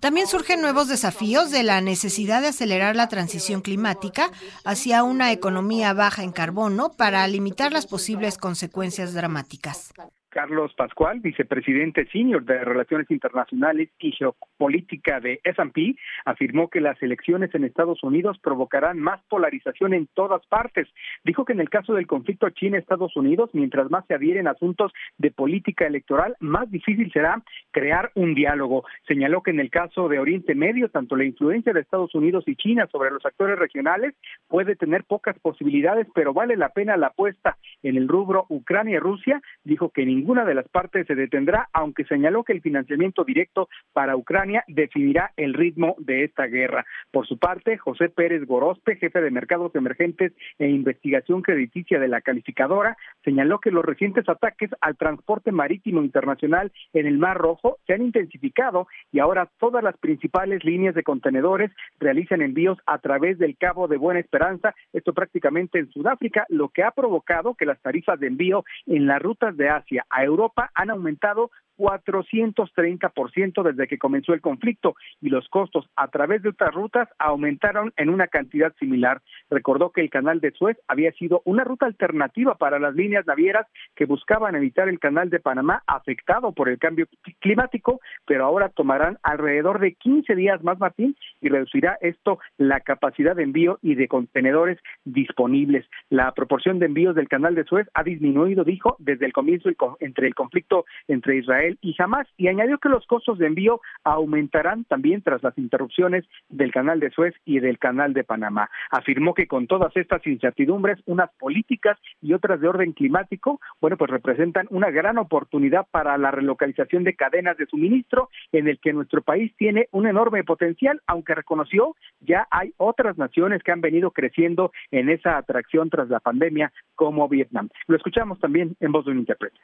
También surgen nuevos desafíos de la necesidad de acelerar la transición climática hacia una economía baja en carbono para limitar las posibles consecuencias dramáticas. Carlos Pascual, vicepresidente senior de Relaciones Internacionales y Geopolítica de S&P, afirmó que las elecciones en Estados Unidos provocarán más polarización en todas partes. Dijo que en el caso del conflicto China-Estados Unidos, mientras más se adhieren asuntos de política electoral, más difícil será crear un diálogo. Señaló que en el caso de Oriente Medio, tanto la influencia de Estados Unidos y China sobre los actores regionales puede tener pocas posibilidades, pero vale la pena la apuesta en el rubro Ucrania-Rusia. Dijo que en ninguna de las partes se detendrá, aunque señaló que el financiamiento directo para Ucrania definirá el ritmo de esta guerra. Por su parte, José Pérez Gorospe, jefe de mercados emergentes e investigación crediticia de la calificadora, señaló que los recientes ataques al transporte marítimo internacional en el Mar Rojo se han intensificado y ahora todas las principales líneas de contenedores realizan envíos a través del Cabo de Buena Esperanza, esto prácticamente en Sudáfrica, lo que ha provocado que las tarifas de envío en las rutas de Asia a Europa han aumentado 430% desde que comenzó el conflicto y los costos a través de otras rutas aumentaron en una cantidad similar. Recordó que el canal de Suez había sido una ruta alternativa para las líneas navieras que buscaban evitar el canal de Panamá afectado por el cambio climático, pero ahora tomarán alrededor de 15 días más, Martín, y reducirá esto la capacidad de envío y de contenedores disponibles. La proporción de envíos del canal de Suez ha disminuido, dijo, desde el comienzo entre el conflicto entre Israel y jamás, y añadió que los costos de envío aumentarán también tras las interrupciones del canal de Suez y del canal de Panamá. Afirmó que con todas estas incertidumbres, unas políticas y otras de orden climático, bueno, pues representan una gran oportunidad para la relocalización de cadenas de suministro en el que nuestro país tiene un enorme potencial, aunque reconoció ya hay otras naciones que han venido creciendo en esa atracción tras la pandemia, como Vietnam. Lo escuchamos también en voz de un intérprete.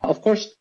Of course,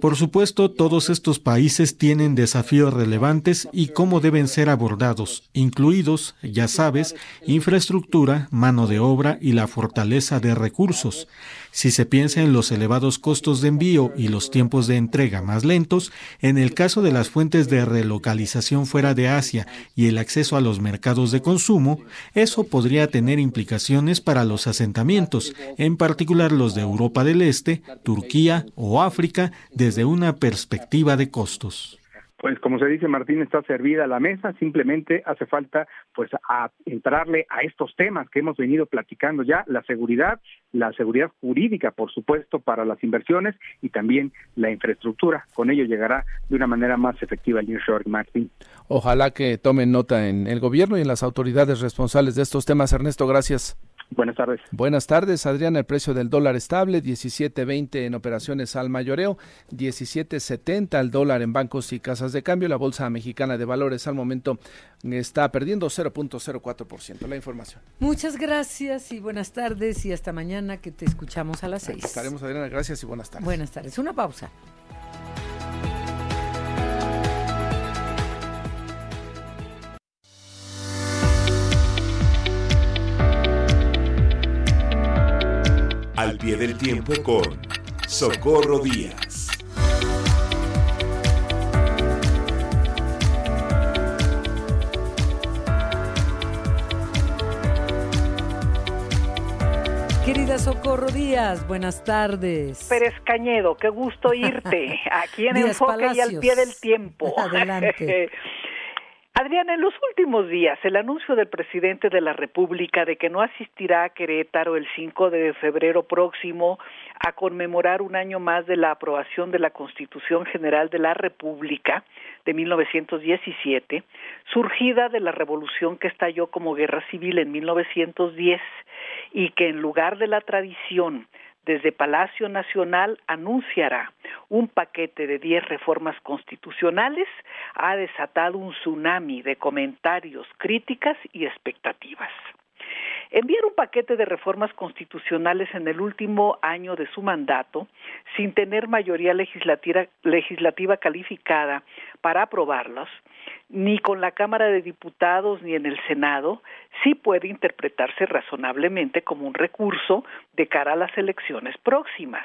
Por supuesto, todos estos países tienen desafíos relevantes y cómo deben ser abordados, incluidos, ya sabes, infraestructura, mano de obra y la fortaleza de recursos. Si se piensa en los elevados costos de envío y los tiempos de entrega más lentos, en el caso de las fuentes de relocalización fuera de Asia y el acceso a los mercados de consumo, eso podría tener implicaciones para los asentamientos, en particular los de Europa del Este, Turquía o África desde una perspectiva de costos. Pues como se dice Martín, está servida la mesa, simplemente hace falta pues a entrarle a estos temas que hemos venido platicando ya, la seguridad, la seguridad jurídica, por supuesto, para las inversiones y también la infraestructura. Con ello llegará de una manera más efectiva el York, Martín. Ojalá que tomen nota en el gobierno y en las autoridades responsables de estos temas. Ernesto, gracias. Buenas tardes. Buenas tardes, Adrián. El precio del dólar estable, 17.20 en operaciones al mayoreo, 17.70 al dólar en bancos y casas de cambio. La Bolsa Mexicana de Valores al momento está perdiendo 0.04%. La información. Muchas gracias y buenas tardes y hasta mañana que te escuchamos a las 6. Estaremos, Adriana. Gracias y buenas tardes. Buenas tardes. Una pausa. Al pie del tiempo con Socorro Díaz. Querida Socorro Díaz, buenas tardes. Pérez Cañedo, qué gusto irte aquí en Enfoque y al pie del tiempo. Adelante. Adriana, en los últimos días, el anuncio del presidente de la República de que no asistirá a Querétaro el 5 de febrero próximo a conmemorar un año más de la aprobación de la Constitución General de la República de 1917, surgida de la revolución que estalló como guerra civil en 1910 y que en lugar de la tradición desde Palacio Nacional anunciará un paquete de 10 reformas constitucionales, ha desatado un tsunami de comentarios, críticas y expectativas. Enviar un paquete de reformas constitucionales en el último año de su mandato, sin tener mayoría legislativa, calificada para aprobarlos, ni con la Cámara de Diputados ni en el Senado, sí puede interpretarse razonablemente como un recurso de cara a las elecciones próximas.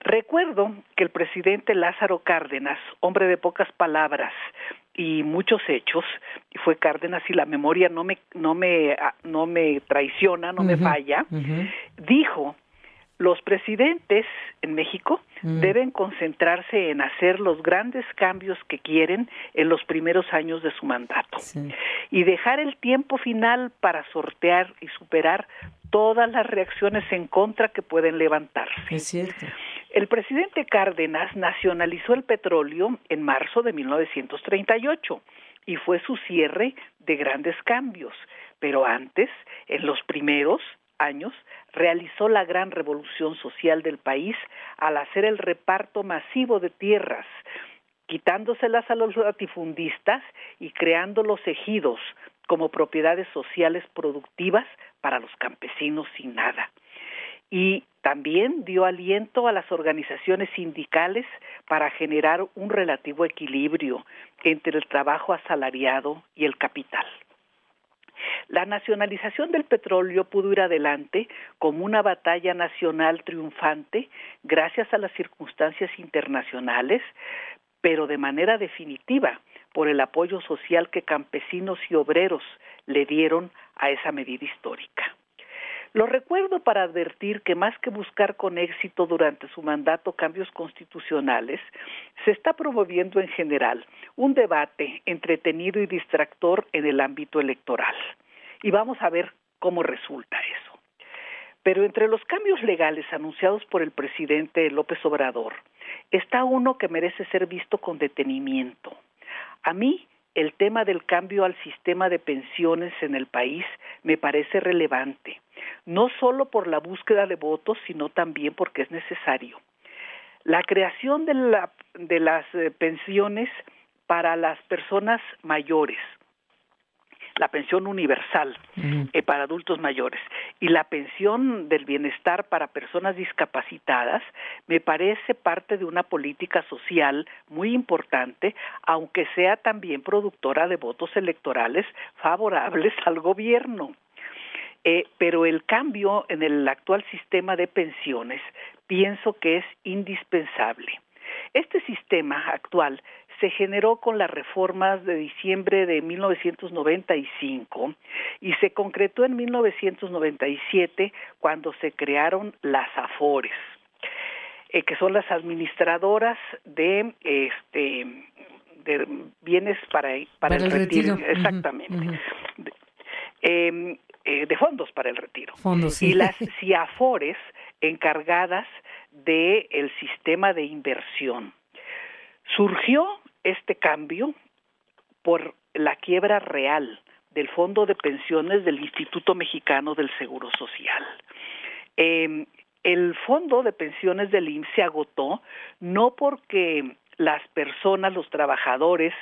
Recuerdo que el presidente Lázaro Cárdenas, hombre de pocas palabras y muchos hechos, y fue Cárdenas y la memoria no me no me ah, no me traiciona, no me falla, dijo los presidentes en México mm. deben concentrarse en hacer los grandes cambios que quieren en los primeros años de su mandato y dejar el tiempo final para sortear y superar todas las reacciones en contra que pueden levantarse. Es cierto. El presidente Cárdenas nacionalizó el petróleo en marzo de 1938 y fue su cierre de grandes cambios, pero antes, en los primeros, años realizó la gran revolución social del país al hacer el reparto masivo de tierras, quitándoselas a los latifundistas y creando los ejidos como propiedades sociales productivas para los campesinos sin nada. Y también dio aliento a las organizaciones sindicales para generar un relativo equilibrio entre el trabajo asalariado y el capital. La nacionalización del petróleo pudo ir adelante como una batalla nacional triunfante gracias a las circunstancias internacionales, pero de manera definitiva por el apoyo social que campesinos y obreros le dieron a esa medida histórica. Lo recuerdo para advertir que más que buscar con éxito durante su mandato cambios constitucionales, se está promoviendo en general un debate entretenido y distractor en el ámbito electoral. Y vamos a ver cómo resulta eso. Pero entre los cambios legales anunciados por el presidente López Obrador, está uno que merece ser visto con detenimiento. A mí, el tema del cambio al sistema de pensiones en el país me parece relevante, no solo por la búsqueda de votos, sino también porque es necesario. La creación de, la, de las eh, pensiones para las personas mayores, la pensión universal eh, para adultos mayores y la pensión del bienestar para personas discapacitadas me parece parte de una política social muy importante, aunque sea también productora de votos electorales favorables al gobierno. Eh, pero el cambio en el actual sistema de pensiones pienso que es indispensable. Este sistema actual se generó con las reformas de diciembre de 1995 y se concretó en 1997 cuando se crearon las AFORES, eh, que son las administradoras de este de bienes para, para, el, retiro, exactamente. Em, eh, de, fondos para el retiro. Y las CIAFORES encargadas del el sistema de inversión. Surgió este cambio por la quiebra real del Fondo de Pensiones del Instituto Mexicano del Seguro Social. Em, el Fondo de Pensiones del IMSS se agotó no porque las personas, los trabajadores,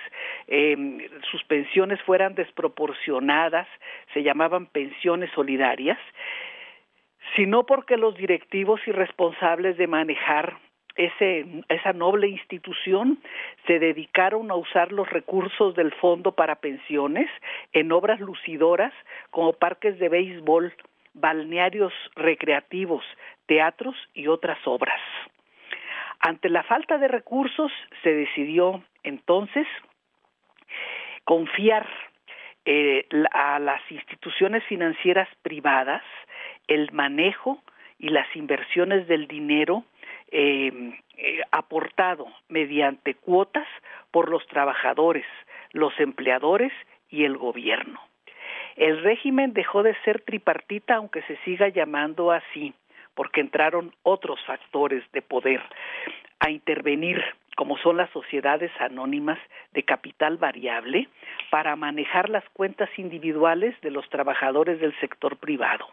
em, sus pensiones fueran desproporcionadas, se llamaban pensiones solidarias, sino porque los directivos y responsables de manejar esa noble institución se dedicaron a usar los recursos del fondo para pensiones en obras lucidoras como parques de béisbol, balnearios recreativos, teatros y otras obras. Ante la falta de recursos se decidió entonces confiar eh, a las instituciones financieras privadas el manejo y las inversiones del dinero eh, eh, aportado mediante cuotas por los trabajadores, los empleadores y el gobierno. El régimen dejó de ser tripartita aunque se siga llamando así, porque entraron otros factores de poder a intervenir, como son las sociedades anónimas de capital variable, para manejar las cuentas individuales de los trabajadores del sector privado.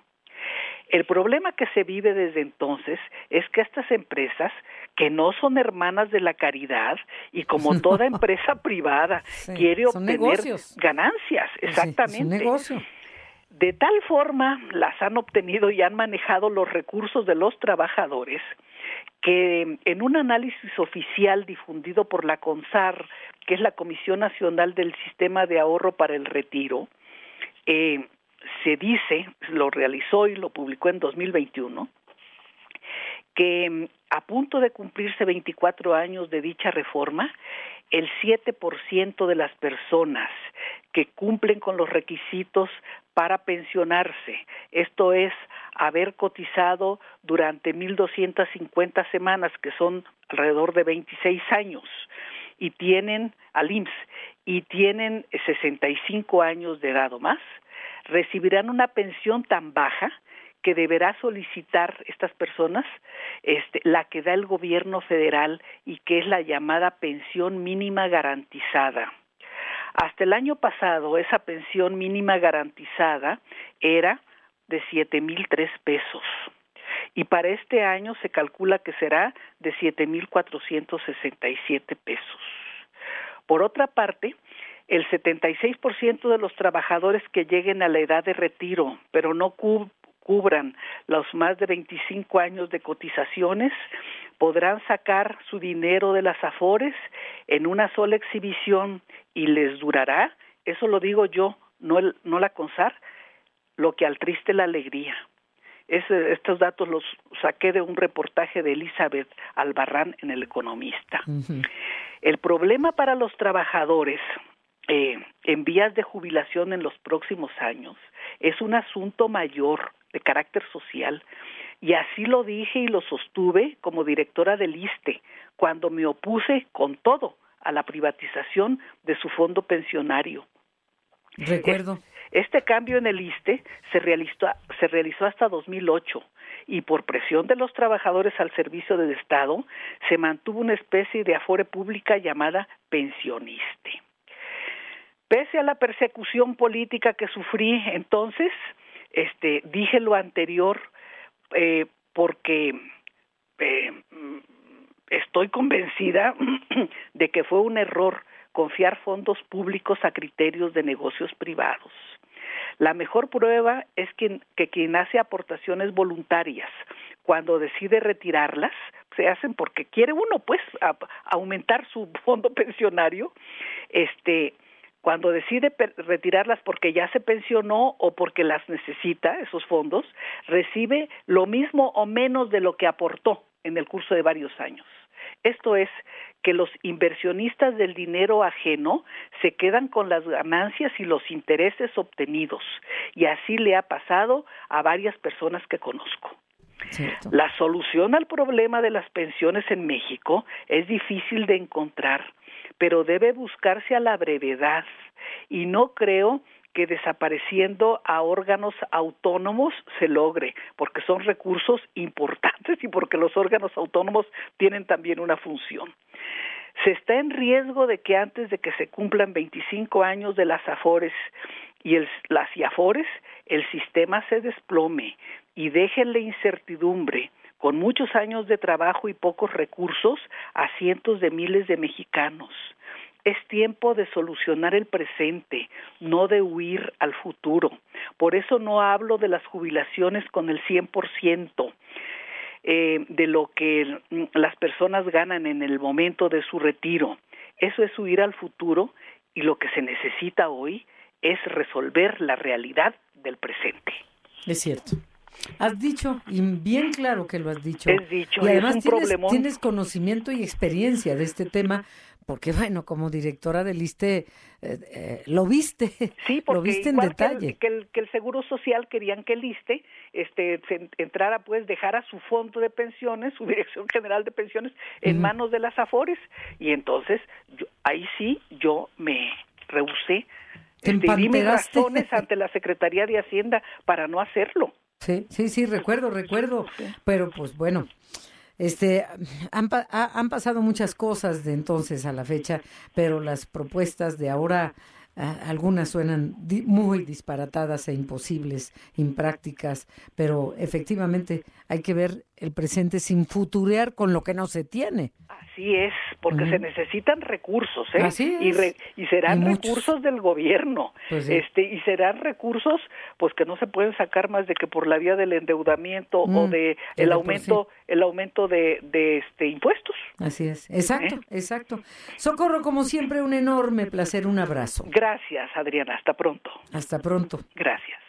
El problema que se vive desde entonces es que estas empresas, que no son hermanas de la caridad y como toda empresa privada quiere obtener ganancias, exactamente. De tal forma las han obtenido y han manejado los recursos de los trabajadores que en un análisis oficial difundido por la CONSAR, que es la Comisión Nacional del Sistema de Ahorro para el Retiro, eh, se dice, lo realizó y lo publicó en 2021, que mm, a punto de cumplirse 24 años de dicha reforma, el 7% de las personas que cumplen con los requisitos para pensionarse, esto es, haber cotizado durante 1.250 semanas, que son alrededor de 26 años, y tienen al IMSS, y tienen 65 años de edad o más, recibirán una pensión tan baja que deberá solicitar estas personas este, la que da el gobierno federal y que es la llamada pensión mínima garantizada. Hasta el año pasado esa pensión mínima garantizada era de siete mil tres pesos y para este año se calcula que será de siete mil cuatrocientos sesenta y siete pesos. Por otra parte, el 76% de los trabajadores que lleguen a la edad de retiro, pero no cubran los más de 25 años de cotizaciones, podrán sacar su dinero de las afores en una sola exhibición y les durará, eso lo digo yo, no, no la CONSAR, lo que al triste la alegría. estos datos los saqué de un reportaje de Elizabeth Albarrán en El Economista. El problema para los trabajadores eh, en vías de jubilación en los próximos años es un asunto mayor de carácter social y así lo dije y lo sostuve como directora del ISTE cuando me opuse con todo a la privatización de su fondo pensionario. Recuerdo. Este, cambio en el ISTE se realizó, se realizó hasta 2008 y por presión de los trabajadores al servicio del Estado se mantuvo una especie de afore pública llamada pensioniste. Pese a la persecución política que sufrí entonces, este, dije lo anterior eh, porque eh, estoy convencida de que fue un error confiar fondos públicos a criterios de negocios privados. La mejor prueba es que, que quien hace aportaciones voluntarias, cuando decide retirarlas, se hacen porque quiere uno, pues, aumentar su fondo pensionario, este, cuando decide retirarlas porque ya se pensionó o porque las necesita, esos fondos, recibe lo mismo o menos de lo que aportó en el curso de varios años. Esto es que los inversionistas del dinero ajeno se quedan con las ganancias y los intereses obtenidos. Y así le ha pasado a varias personas que conozco. La solución al problema de las pensiones en México es difícil de encontrar, pero debe buscarse a la brevedad. Y no creo que desapareciendo a órganos autónomos se logre, porque son recursos importantes y porque los órganos autónomos tienen también una función. Se está en riesgo de que antes de que se cumplan 25 años de las AFORES y las IAFORES, el sistema se desplome y deje la incertidumbre con muchos años de trabajo y pocos recursos a cientos de miles de mexicanos. Es tiempo de solucionar el presente, no de huir al futuro. Por eso no hablo de las jubilaciones con el 100%. Eh, de lo que las personas ganan en el momento de su retiro. Eso es huir al futuro y lo que se necesita hoy es resolver la realidad del presente. Es cierto. Has dicho, y bien claro que lo has dicho. Es dicho, y además tienes, tienes, conocimiento y experiencia de este tema, porque bueno, como directora del ISTE, eh, eh, lo viste, sí, lo viste en detalle. Que el, que el, Seguro Social querían que el ISTE este, entrara, pues, dejara su fondo de pensiones, su Dirección General de Pensiones, en manos de las AFORES, y entonces, yo, ahí sí, yo me rehusé, este, di mis razones ante la Secretaría de Hacienda para no hacerlo. Sí, sí, sí, recuerdo, recuerdo, pero pues bueno, este, han, han pasado muchas cosas de entonces a la fecha, pero las propuestas de ahora algunas suenan muy disparatadas e imposibles, imprácticas, pero efectivamente hay que ver el presente sin futurear con lo que no se tiene. Así es, porque se necesitan recursos, ¿eh? Y, y serán recursos del gobierno, pues este, y serán recursos, pues que no se pueden sacar más de que por la vía del endeudamiento o mm, de el aumento, el aumento de, de este impuestos. Así es, exacto, ¿Eh? exacto. Socorro, como siempre, un enorme placer, un abrazo. Gracias, Adriana, hasta pronto. Hasta pronto. Gracias.